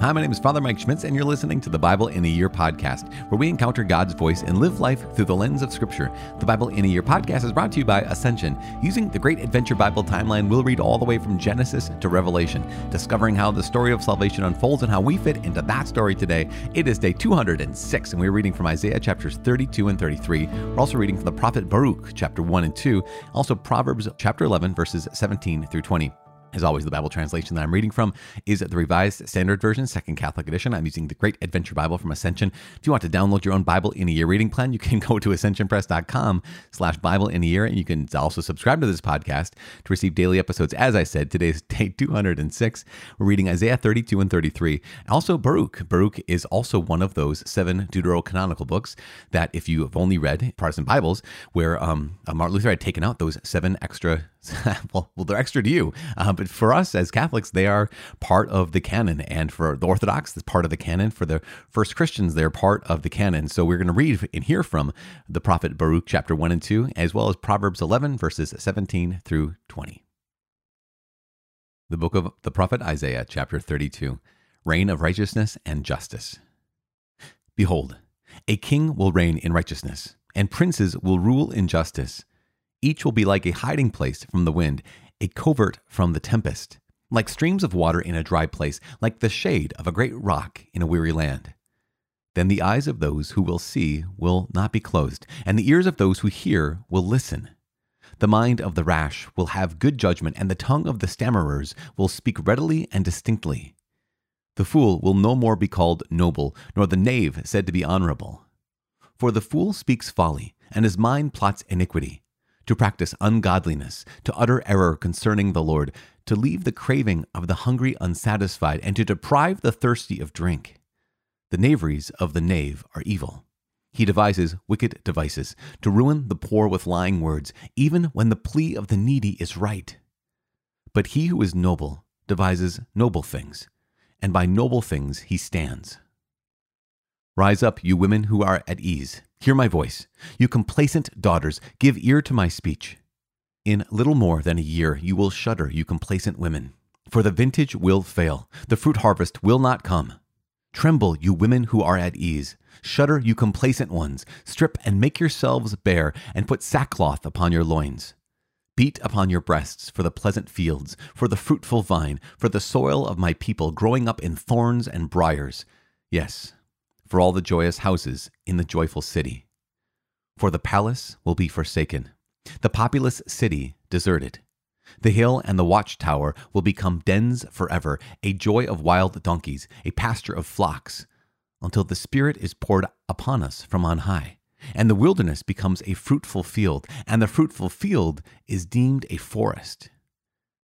Hi, my name is Father Mike Schmitz, and you're listening to the Bible in a Year podcast, where we encounter God's voice and live life through the lens of Scripture. The Bible in a Year podcast is brought to you by Ascension. Using the Great Adventure Bible timeline, we'll read all the way from Genesis to Revelation, discovering how the story of salvation unfolds and how we fit into that story today. It is day 206, and we're reading from Isaiah chapters 32 and 33. We're also reading from the prophet Baruch, chapter 1 and 2, also Proverbs chapter 11, verses 17 through 20. As always, the Bible translation that I'm reading from is the Revised Standard Version, Second Catholic Edition. I'm using the Great Adventure Bible from Ascension. If you want to download your own Bible in a Year reading plan, you can go to ascensionpress.com slash Bible in a Year, and you can also subscribe to this podcast to receive daily episodes. As I said, today is day 206. We're reading Isaiah 32 and 33. Also, Baruch. Baruch is also one of those seven deuterocanonical books that if you have only read Protestant Bibles, where um, Martin Luther had taken out those seven extra well, well, they're extra to you. Uh, but for us as Catholics, they are part of the canon. And for the Orthodox, it's part of the canon. For the first Christians, they're part of the canon. So we're going to read and hear from the prophet Baruch, chapter 1 and 2, as well as Proverbs 11, verses 17 through 20. The book of the prophet Isaiah, chapter 32 Reign of Righteousness and Justice. Behold, a king will reign in righteousness, and princes will rule in justice. Each will be like a hiding place from the wind, a covert from the tempest, like streams of water in a dry place, like the shade of a great rock in a weary land. Then the eyes of those who will see will not be closed, and the ears of those who hear will listen. The mind of the rash will have good judgment, and the tongue of the stammerers will speak readily and distinctly. The fool will no more be called noble, nor the knave said to be honorable. For the fool speaks folly, and his mind plots iniquity to practice ungodliness, to utter error concerning the Lord, to leave the craving of the hungry unsatisfied, and to deprive the thirsty of drink. The knaveries of the knave are evil. He devises wicked devices to ruin the poor with lying words, even when the plea of the needy is right. But he who is noble devises noble things, and by noble things he stands. Rise up, you women who are at ease. Hear my voice. You complacent daughters, give ear to my speech. In little more than a year you will shudder, you complacent women. For the vintage will fail, the fruit harvest will not come. Tremble, you women who are at ease. Shudder, you complacent ones. Strip and make yourselves bare, and put sackcloth upon your loins. Beat upon your breasts for the pleasant fields, for the fruitful vine, for the soil of my people growing up in thorns and briers. Yes, for all the joyous houses in the joyful city. For the palace will be forsaken, the populous city deserted. The hill and the watchtower will become dens forever, a joy of wild donkeys, a pasture of flocks, until the Spirit is poured upon us from on high, and the wilderness becomes a fruitful field, and the fruitful field is deemed a forest.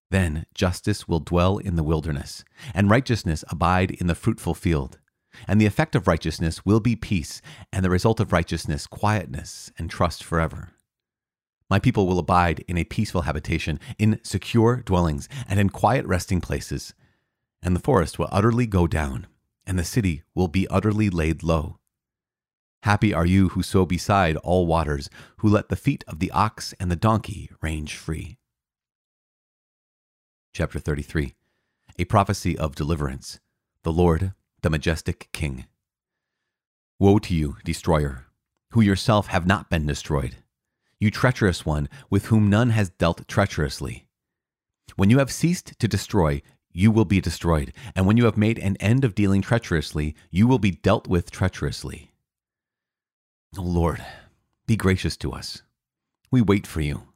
Then justice will dwell in the wilderness, and righteousness abide in the fruitful field. And the effect of righteousness will be peace, and the result of righteousness, quietness and trust forever. My people will abide in a peaceful habitation, in secure dwellings, and in quiet resting places. And the forest will utterly go down, and the city will be utterly laid low. Happy are you who sow beside all waters, who let the feet of the ox and the donkey range free. Chapter 33 A prophecy of deliverance. The Lord the majestic king. Woe to you, destroyer, who yourself have not been destroyed, you treacherous one, with whom none has dealt treacherously. When you have ceased to destroy, you will be destroyed, and when you have made an end of dealing treacherously, you will be dealt with treacherously. O Lord, be gracious to us. We wait for you.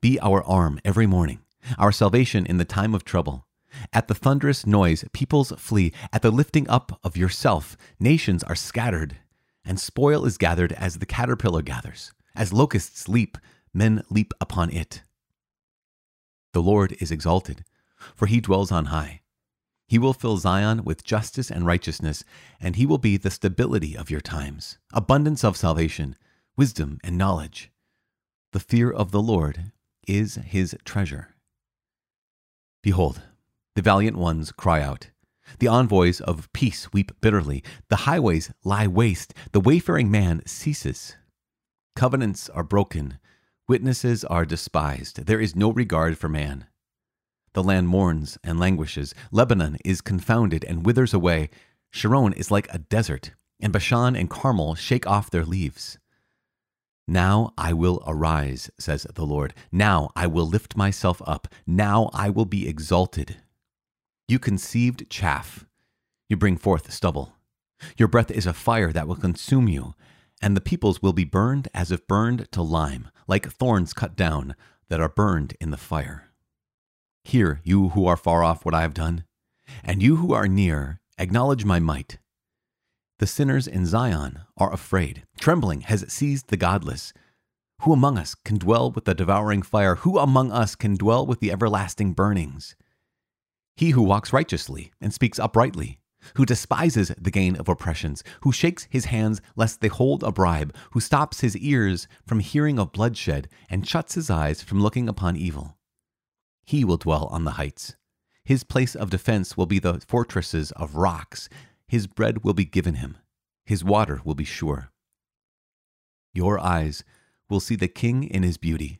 Be our arm every morning, our salvation in the time of trouble. At the thunderous noise, peoples flee. At the lifting up of yourself, nations are scattered. And spoil is gathered as the caterpillar gathers. As locusts leap, men leap upon it. The Lord is exalted, for he dwells on high. He will fill Zion with justice and righteousness, and he will be the stability of your times, abundance of salvation, wisdom and knowledge. The fear of the Lord is his treasure. Behold, the valiant ones cry out. The envoys of peace weep bitterly. The highways lie waste. The wayfaring man ceases. Covenants are broken. Witnesses are despised. There is no regard for man. The land mourns and languishes. Lebanon is confounded and withers away. Sharon is like a desert, and Bashan and Carmel shake off their leaves. Now I will arise, says the Lord. Now I will lift myself up. Now I will be exalted. You conceived chaff. You bring forth stubble. Your breath is a fire that will consume you, and the peoples will be burned as if burned to lime, like thorns cut down that are burned in the fire. Hear, you who are far off, what I have done, and you who are near, acknowledge my might. The sinners in Zion are afraid. Trembling has seized the godless. Who among us can dwell with the devouring fire? Who among us can dwell with the everlasting burnings? He who walks righteously and speaks uprightly, who despises the gain of oppressions, who shakes his hands lest they hold a bribe, who stops his ears from hearing of bloodshed and shuts his eyes from looking upon evil. He will dwell on the heights. His place of defense will be the fortresses of rocks. His bread will be given him. His water will be sure. Your eyes will see the king in his beauty.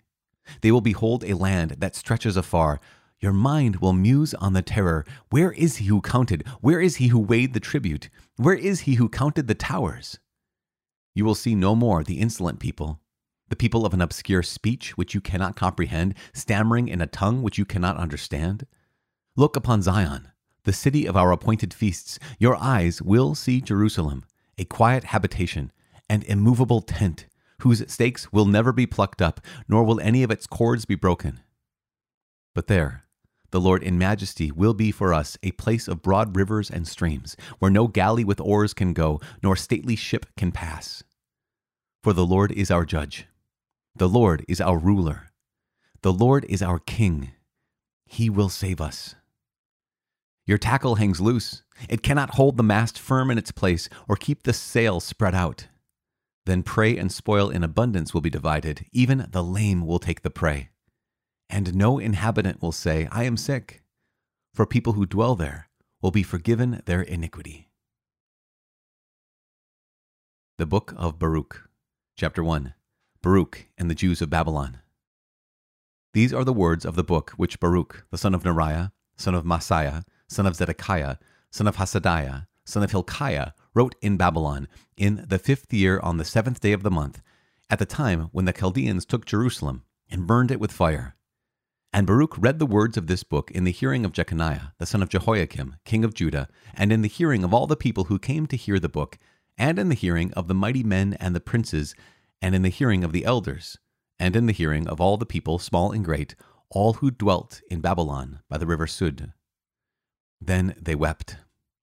They will behold a land that stretches afar. Your mind will muse on the terror. Where is he who counted? Where is he who weighed the tribute? Where is he who counted the towers? You will see no more the insolent people, the people of an obscure speech which you cannot comprehend, stammering in a tongue which you cannot understand. Look upon Zion, the city of our appointed feasts. Your eyes will see Jerusalem, a quiet habitation, an immovable tent, whose stakes will never be plucked up, nor will any of its cords be broken. But there, the Lord in majesty will be for us a place of broad rivers and streams, where no galley with oars can go, nor stately ship can pass. For the Lord is our judge. The Lord is our ruler. The Lord is our king. He will save us. Your tackle hangs loose. It cannot hold the mast firm in its place or keep the sail spread out. Then prey and spoil in abundance will be divided. Even the lame will take the prey and no inhabitant will say, I am sick, for people who dwell there will be forgiven their iniquity. The Book of Baruch, Chapter 1 Baruch and the Jews of Babylon. These are the words of the book which Baruch, the son of Neriah, son of Mahseiah, son of Zedekiah, son of Hasadiah, son of Hilkiah, wrote in Babylon in the fifth year on the seventh day of the month, at the time when the Chaldeans took Jerusalem and burned it with fire and Baruch read the words of this book in the hearing of Jeconiah, the son of Jehoiakim, king of Judah, and in the hearing of all the people who came to hear the book, and in the hearing of the mighty men and the princes, and in the hearing of the elders, and in the hearing of all the people, small and great, all who dwelt in Babylon by the river Sud. Then they wept,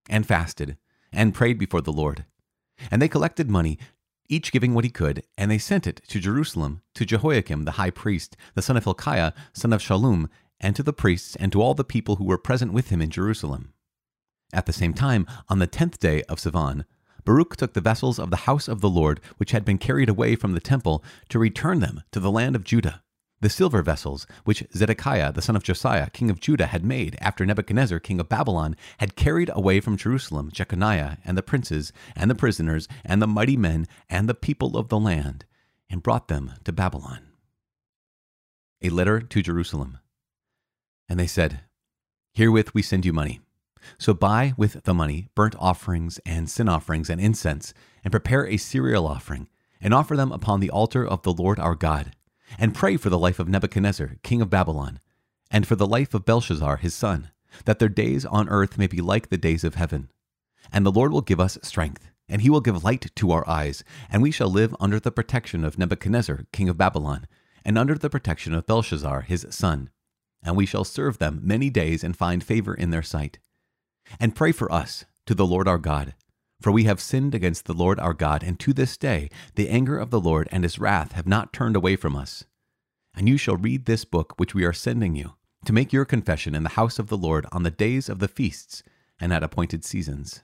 and fasted, and prayed before the Lord. And they collected money each giving what he could, and they sent it to Jerusalem to Jehoiakim the high priest, the son of Hilkiah, son of Shallum, and to the priests and to all the people who were present with him in Jerusalem. At the same time, on the tenth day of Sivan, Baruch took the vessels of the house of the Lord, which had been carried away from the temple, to return them to the land of Judah the silver vessels which Zedekiah the son of Josiah, king of Judah, had made after Nebuchadnezzar, king of Babylon, had carried away from Jerusalem Jeconiah and the princes and the prisoners and the mighty men and the people of the land, and brought them to Babylon. A letter to Jerusalem. And they said, Herewith we send you money. So buy with the money burnt offerings and sin offerings and incense, and prepare a cereal offering, and offer them upon the altar of the Lord our God and pray for the life of Nebuchadnezzar, king of Babylon, and for the life of Belshazzar, his son, that their days on earth may be like the days of heaven. And the Lord will give us strength, and he will give light to our eyes, and we shall live under the protection of Nebuchadnezzar, king of Babylon, and under the protection of Belshazzar, his son. And we shall serve them many days and find favor in their sight. And pray for us to the Lord our God for we have sinned against the Lord our God, and to this day the anger of the Lord and his wrath have not turned away from us. And you shall read this book which we are sending you, to make your confession in the house of the Lord on the days of the feasts and at appointed seasons.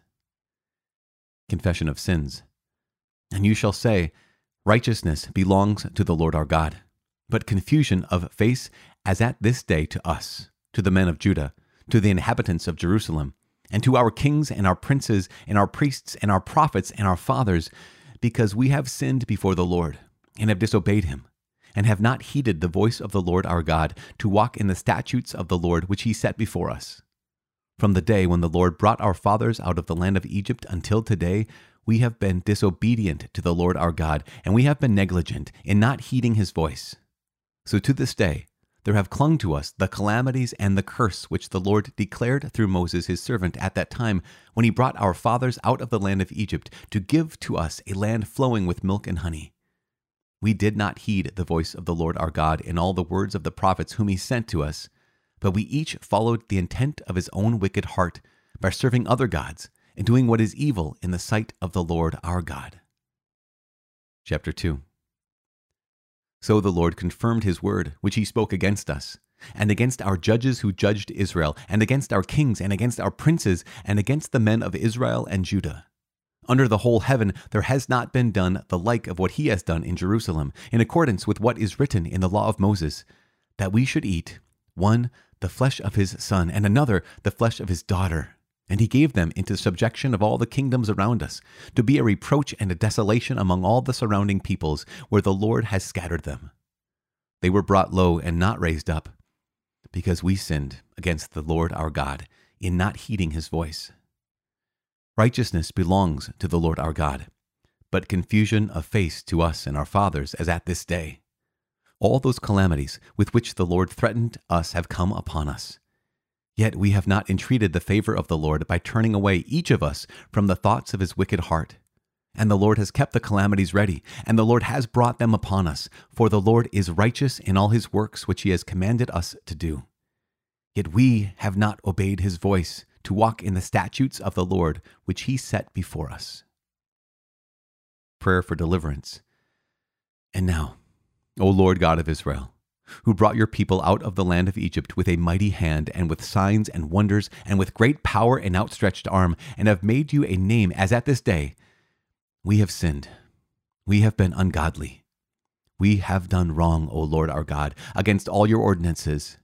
Confession of Sins. And you shall say, Righteousness belongs to the Lord our God, but confusion of face as at this day to us, to the men of Judah, to the inhabitants of Jerusalem and to our kings and our princes and our priests and our prophets and our fathers, because we have sinned before the Lord and have disobeyed him. and have not heeded the voice of the Lord our God, to walk in the statutes of the Lord which he set before us. From the day when the Lord brought our fathers out of the land of Egypt until today, we have been disobedient to the Lord our God, and we have been negligent in not heeding his voice. So to this day, there have clung to us the calamities and the curse which the Lord declared through Moses his servant at that time when he brought our fathers out of the land of Egypt to give to us a land flowing with milk and honey. We did not heed the voice of the Lord our God in all the words of the prophets whom he sent to us, but we each followed the intent of his own wicked heart by serving other gods and doing what is evil in the sight of the Lord our God. Chapter 2 So the Lord confirmed his word, which he spoke against us, and against our judges who judged Israel, and against our kings, and against our princes, and against the men of Israel and Judah under the whole heaven, there has not been done the like of what he has done in Jerusalem, in accordance with what is written in the law of Moses, that we should eat, one, the flesh of his son, and another, the flesh of his daughter. And he gave them into subjection of all the kingdoms around us, to be a reproach and a desolation among all the surrounding peoples, where the Lord has scattered them. They were brought low and not raised up, because we sinned against the Lord our God in not heeding his voice. Righteousness belongs to the Lord our God, but confusion of face to us and our fathers as at this day. All those calamities with which the Lord threatened us have come upon us. Yet we have not entreated the favor of the Lord by turning away each of us from the thoughts of his wicked heart. And the Lord has kept the calamities ready, and the Lord has brought them upon us, for the Lord is righteous in all his works which he has commanded us to do. Yet we have not obeyed his voice to walk in the statutes of the Lord which he set before us. Prayer for deliverance. And now, O Lord God of Israel, who brought your people out of the land of Egypt with a mighty hand and with signs and wonders and with great power and outstretched arm, and have made you a name as at this day, we have sinned. We have been ungodly. We have done wrong, O Lord our God, against all your ordinances.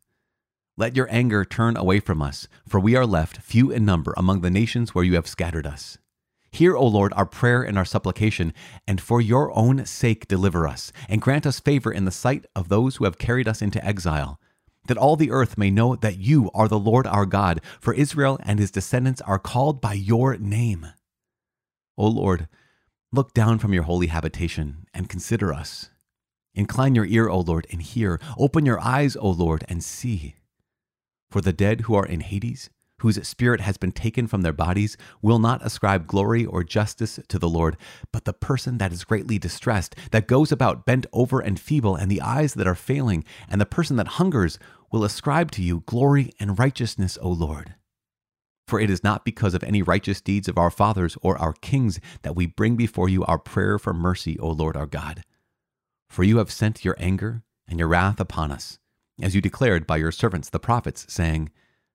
Let your anger turn away from us, for we are left few in number among the nations where you have scattered us. Hear, O Lord, our prayer and our supplication, and for your own sake deliver us, and grant us favor in the sight of those who have carried us into exile, that all the earth may know that you are the Lord our God, for Israel and his descendants are called by your name. O Lord, look down from your holy habitation and consider us. Incline your ear, O Lord, and hear. Open your eyes, O Lord, and see. For the dead who are in Hades, whose spirit has been taken from their bodies, will not ascribe glory or justice to the Lord, but the person that is greatly distressed, that goes about bent over and feeble, and the eyes that are failing, and the person that hungers, will ascribe to you glory and righteousness, O Lord. For it is not because of any righteous deeds of our fathers or our kings that we bring before you our prayer for mercy, O Lord our God. For you have sent your anger and your wrath upon us as you declared by your servants the prophets, saying,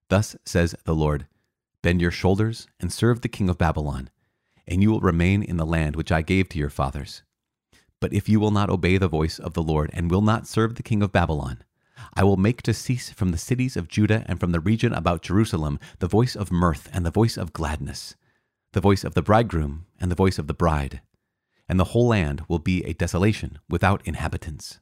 Thus says the Lord Bend your shoulders and serve the king of Babylon, and you will remain in the land which I gave to your fathers. But if you will not obey the voice of the Lord and will not serve the king of Babylon, I will make to cease from the cities of Judah and from the region about Jerusalem the voice of mirth and the voice of gladness, the voice of the bridegroom and the voice of the bride, and the whole land will be a desolation without inhabitants.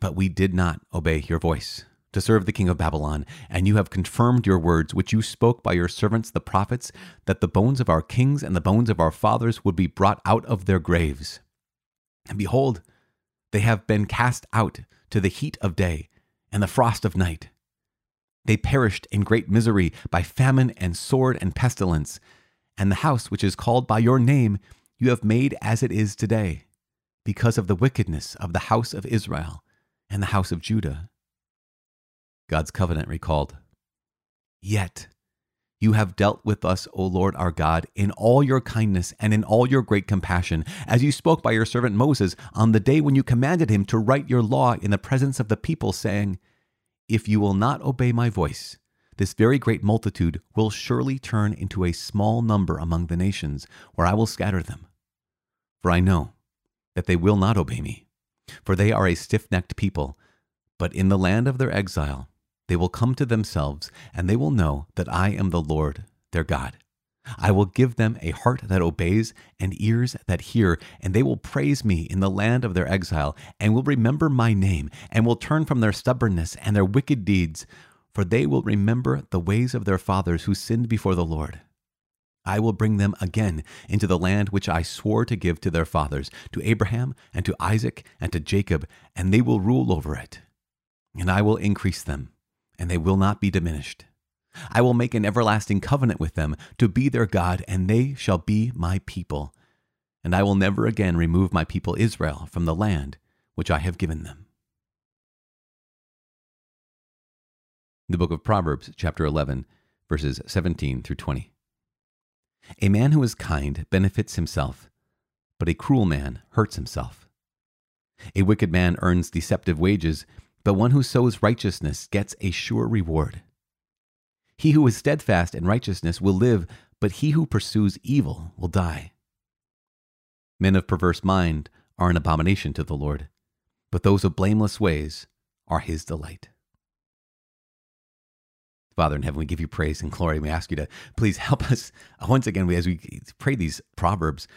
But we did not obey your voice to serve the king of Babylon, and you have confirmed your words, which you spoke by your servants the prophets, that the bones of our kings and the bones of our fathers would be brought out of their graves. And behold, they have been cast out to the heat of day and the frost of night. They perished in great misery by famine and sword and pestilence, and the house which is called by your name you have made as it is today, because of the wickedness of the house of Israel and the house of Judah. God's covenant recalled. Yet you have dealt with us, O Lord our God, in all your kindness and in all your great compassion, as you spoke by your servant Moses on the day when you commanded him to write your law in the presence of the people, saying, If you will not obey my voice, this very great multitude will surely turn into a small number among the nations, where I will scatter them. For I know that they will not obey me for they are a stiff necked people. But in the land of their exile, they will come to themselves, and they will know that I am the Lord their God. I will give them a heart that obeys and ears that hear, and they will praise me in the land of their exile, and will remember my name, and will turn from their stubbornness and their wicked deeds, for they will remember the ways of their fathers who sinned before the Lord. I will bring them again into the land which I swore to give to their fathers, to Abraham and to Isaac and to Jacob, and they will rule over it. And I will increase them, and they will not be diminished. I will make an everlasting covenant with them to be their God, and they shall be my people. And I will never again remove my people Israel from the land which I have given them. The book of Proverbs, chapter 11, verses 17 through 20. A man who is kind benefits himself, but a cruel man hurts himself. A wicked man earns deceptive wages, but one who sows righteousness gets a sure reward. He who is steadfast in righteousness will live, but he who pursues evil will die. Men of perverse mind are an abomination to the Lord, but those of blameless ways are his delight. Father in heaven, we give you praise and glory. We ask you to please help us uh, once again as we pray these proverbs.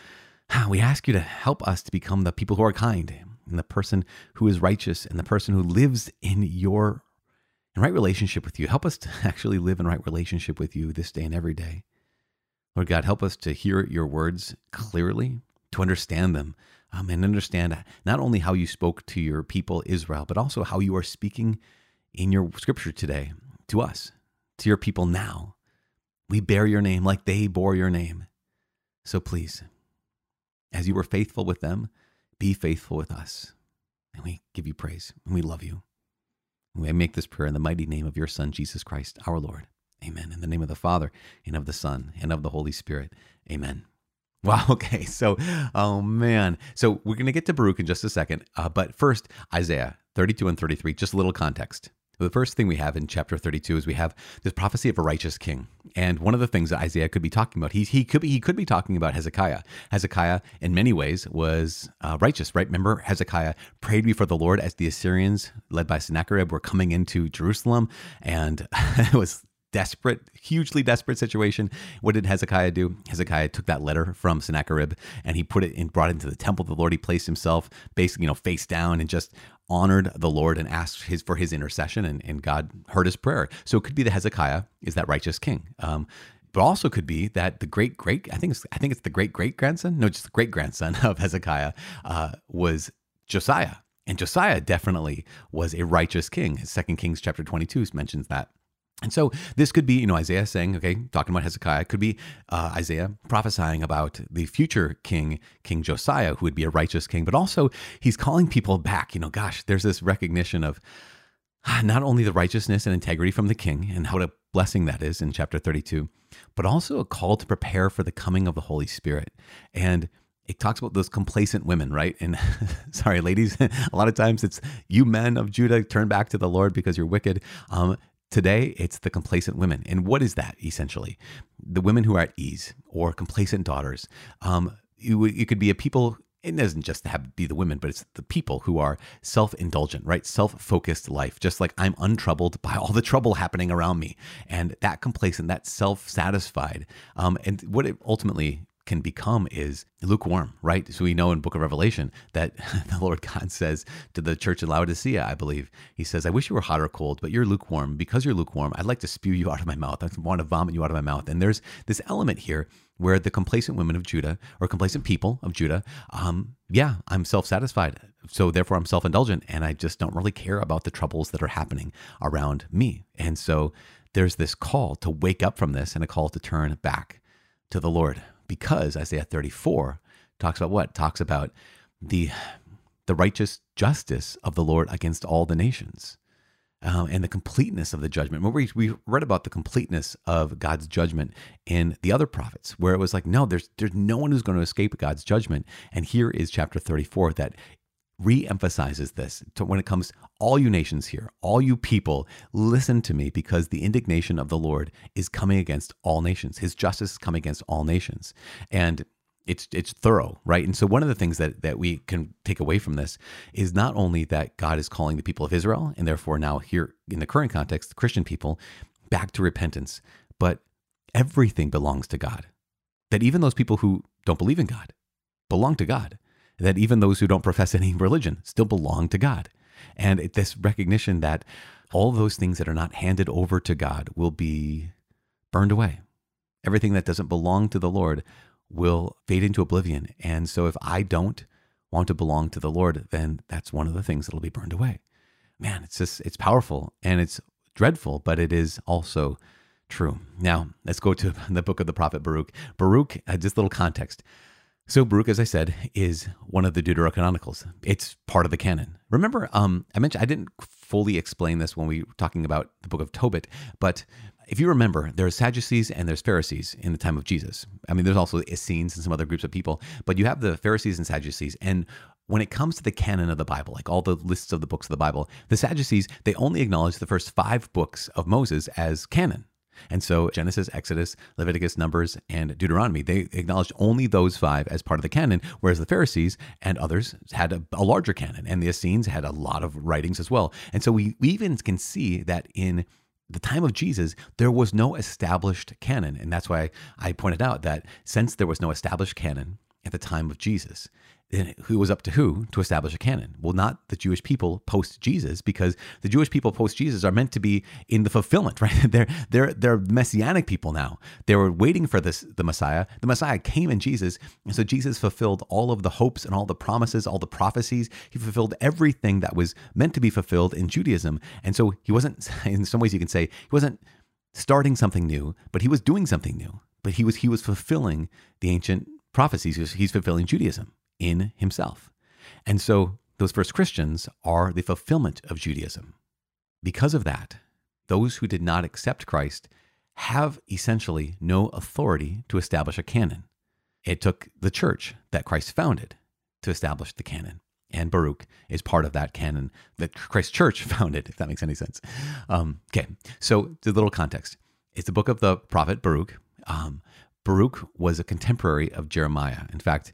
We ask you to help us to become the people who are kind and the person who is righteous and the person who lives in your in right relationship with you. Help us to actually live in right relationship with you this day and every day. Lord God, help us to hear your words clearly, to understand them, um, and understand not only how you spoke to your people Israel, but also how you are speaking in your scripture today to us, to your people now. We bear your name like they bore your name. So please, as you were faithful with them, be faithful with us. And we give you praise and we love you. We make this prayer in the mighty name of your Son, Jesus Christ, our Lord. Amen. In the name of the Father, and of the Son, and of the Holy Spirit. Amen. Wow. Okay. So, oh man. So we're going to get to Baruch in just a second. Uh, but first, Isaiah 32 and 33, just a little context. The first thing we have in chapter 32 is we have this prophecy of a righteous king. And one of the things that Isaiah could be talking about, he, he, could, be, he could be talking about Hezekiah. Hezekiah, in many ways, was uh, righteous, right? Remember, Hezekiah prayed before the Lord as the Assyrians, led by Sennacherib, were coming into Jerusalem. And it was desperate, hugely desperate situation. What did Hezekiah do? Hezekiah took that letter from Sennacherib and he put it and brought it into the temple of the Lord. He placed himself basically, you know, face down and just honored the Lord and asked his for his intercession, and, and God heard his prayer. So it could be that Hezekiah is that righteous king. Um, but also could be that the great great I think it's, I think it's the great great grandson no just the great grandson of Hezekiah uh, was Josiah and Josiah definitely was a righteous king. Second Kings chapter 22 mentions that. And so this could be, you know, Isaiah saying, okay, talking about Hezekiah, could be uh, Isaiah prophesying about the future king, King Josiah, who would be a righteous king, but also he's calling people back. You know, gosh, there's this recognition of ah, not only the righteousness and integrity from the king and how a blessing that is in chapter 32, but also a call to prepare for the coming of the Holy Spirit. And it talks about those complacent women, right? And sorry, ladies, a lot of times it's you men of Judah turn back to the Lord because you're wicked. Um, Today, it's the complacent women. And what is that essentially? The women who are at ease or complacent daughters. Um, you, you could be a people it doesn't just have to be the women, but it's the people who are self indulgent, right? Self focused life, just like I'm untroubled by all the trouble happening around me. And that complacent, that self satisfied. Um, and what it ultimately can become is lukewarm, right? So we know in book of Revelation that the Lord God says to the church in Laodicea, I believe, he says, I wish you were hot or cold, but you're lukewarm. Because you're lukewarm, I'd like to spew you out of my mouth. I want to vomit you out of my mouth. And there's this element here where the complacent women of Judah or complacent people of Judah, um, yeah, I'm self satisfied. So therefore, I'm self indulgent and I just don't really care about the troubles that are happening around me. And so there's this call to wake up from this and a call to turn back to the Lord because Isaiah 34 talks about what? Talks about the the righteous justice of the Lord against all the nations. Um, and the completeness of the judgment. We, we read about the completeness of God's judgment in the other prophets, where it was like, no, there's there's no one who's going to escape God's judgment. And here is chapter 34 that re-emphasizes this to when it comes all you nations here all you people listen to me because the indignation of the lord is coming against all nations. His justice is coming against all nations. And it's it's thorough right? And so one of the things that that we can take away from this is not only that god is calling the people of israel and therefore now here in the current context the christian people back to repentance but everything belongs to god. That even those people who don't believe in God belong to God, that even those who don't profess any religion still belong to God. And this recognition that all those things that are not handed over to God will be burned away. Everything that doesn't belong to the Lord will fade into oblivion. And so if I don't want to belong to the Lord, then that's one of the things that'll be burned away. Man, it's just, it's powerful and it's dreadful, but it is also true. Now, let's go to the book of the prophet Baruch. Baruch, uh, just a little context. So Baruch, as I said, is one of the Deuterocanonicals. It's part of the canon. Remember, um, I mentioned I didn't fully explain this when we were talking about the book of Tobit, but if you remember, there's Sadducees and there's Pharisees in the time of Jesus. I mean, there's also Essenes and some other groups of people, but you have the Pharisees and Sadducees. And when it comes to the canon of the Bible, like all the lists of the books of the Bible, the Sadducees, they only acknowledge the first five books of Moses as canon. And so Genesis, Exodus, Leviticus, Numbers, and Deuteronomy, they acknowledged only those five as part of the canon, whereas the Pharisees and others had a, a larger canon, and the Essenes had a lot of writings as well. And so we, we even can see that in the time of Jesus, there was no established canon. And that's why I pointed out that since there was no established canon at the time of Jesus, who was up to who to establish a canon? Well, not the Jewish people post Jesus, because the Jewish people post Jesus are meant to be in the fulfillment, right? they're they're they're messianic people now. They were waiting for this the Messiah. The Messiah came in Jesus, and so Jesus fulfilled all of the hopes and all the promises, all the prophecies. He fulfilled everything that was meant to be fulfilled in Judaism. And so he wasn't. In some ways, you can say he wasn't starting something new, but he was doing something new. But he was he was fulfilling the ancient prophecies. He's, he's fulfilling Judaism in himself. And so those first Christians are the fulfillment of Judaism. Because of that, those who did not accept Christ have essentially no authority to establish a canon. It took the church that Christ founded to establish the canon. And Baruch is part of that canon that Christ Church founded, if that makes any sense. Um, okay, so the little context. It's the book of the prophet Baruch. Um, Baruch was a contemporary of Jeremiah. In fact,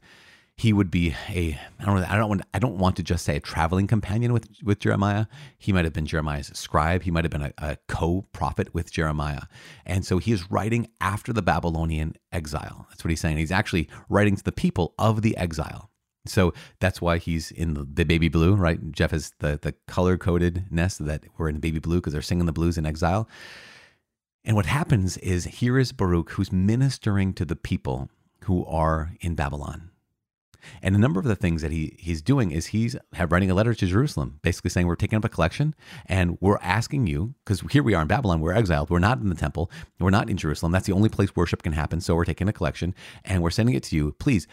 he would be a I don't I don't want I don't want to just say a traveling companion with with Jeremiah. He might have been Jeremiah's scribe. He might have been a, a co-prophet with Jeremiah, and so he is writing after the Babylonian exile. That's what he's saying. He's actually writing to the people of the exile. So that's why he's in the, baby blue, right? Jeff is the the color coded nest that we're in the baby blue because they're singing the blues in exile. And what happens is here is Baruch who's ministering to the people who are in Babylon. And a number of the things that he he's doing is he's writing a letter to Jerusalem, basically saying we're taking up a collection and we're asking you because here we are in Babylon, we're exiled, we're not in the temple, we're not in Jerusalem. That's the only place worship can happen. So we're taking a collection and we're sending it to you. Please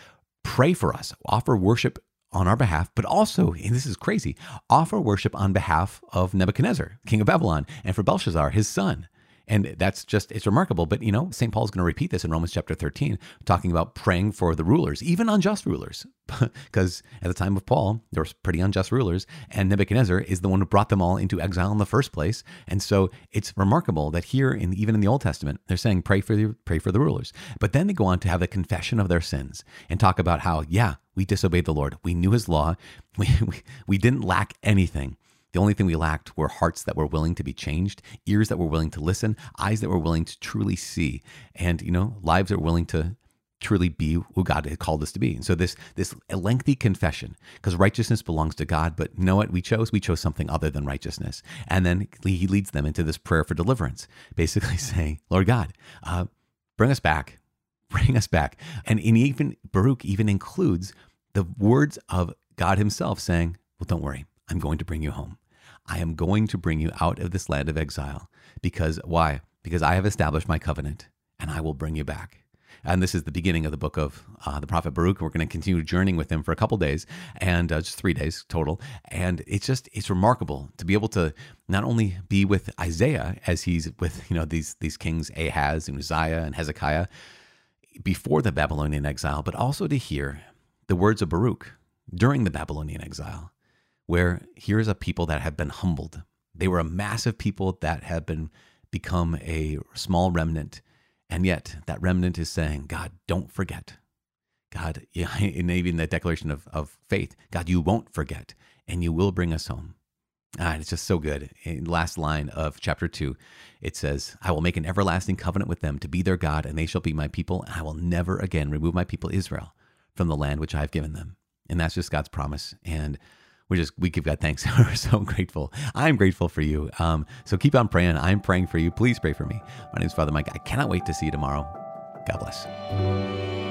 pray for us, offer worship on our behalf, but also, and this is crazy, offer worship on behalf of Nebuchadnezzar, king of Babylon, and for Belshazzar, his son. And that's just, it's remarkable. But, you know, St. Paul's going to repeat this in Romans chapter 13, talking about praying for the rulers, even unjust rulers. Because at the time of Paul, there were pretty unjust rulers, and Nebuchadnezzar is the one who brought them all into exile in the first place. And so it's remarkable that here, in, even in the Old Testament, they're saying, pray for, the, pray for the rulers. But then they go on to have the confession of their sins and talk about how, yeah, we disobeyed the Lord. We knew his law. We, we, we didn't lack anything. The only thing we lacked were hearts that were willing to be changed, ears that were willing to listen, eyes that were willing to truly see, and you know, lives that were willing to truly be who God had called us to be. And so this this lengthy confession, because righteousness belongs to God, but know what we chose? We chose something other than righteousness. And then he leads them into this prayer for deliverance, basically saying, Lord God, uh, bring us back, bring us back. And in even Baruch even includes the words of God Himself saying, Well, don't worry, I'm going to bring you home. I am going to bring you out of this land of exile. Because why? Because I have established my covenant and I will bring you back. And this is the beginning of the book of uh, the prophet Baruch. We're going to continue journeying with him for a couple days and uh, just three days total. And it's just, it's remarkable to be able to not only be with Isaiah as he's with, you know, these, these kings Ahaz and Uzziah and Hezekiah before the Babylonian exile, but also to hear the words of Baruch during the Babylonian exile where here's a people that have been humbled. They were a massive people that have been become a small remnant. And yet that remnant is saying, God, don't forget. God, in even the declaration of, of faith, God, you won't forget and you will bring us home. Ah, it's just so good. In last line of chapter two, it says, I will make an everlasting covenant with them to be their God, and they shall be my people. And I will never again remove my people Israel from the land which I have given them. And that's just God's promise. And we just we give God thanks. We're so grateful. I'm grateful for you. Um, so keep on praying. I'm praying for you. Please pray for me. My name is Father Mike. I cannot wait to see you tomorrow. God bless.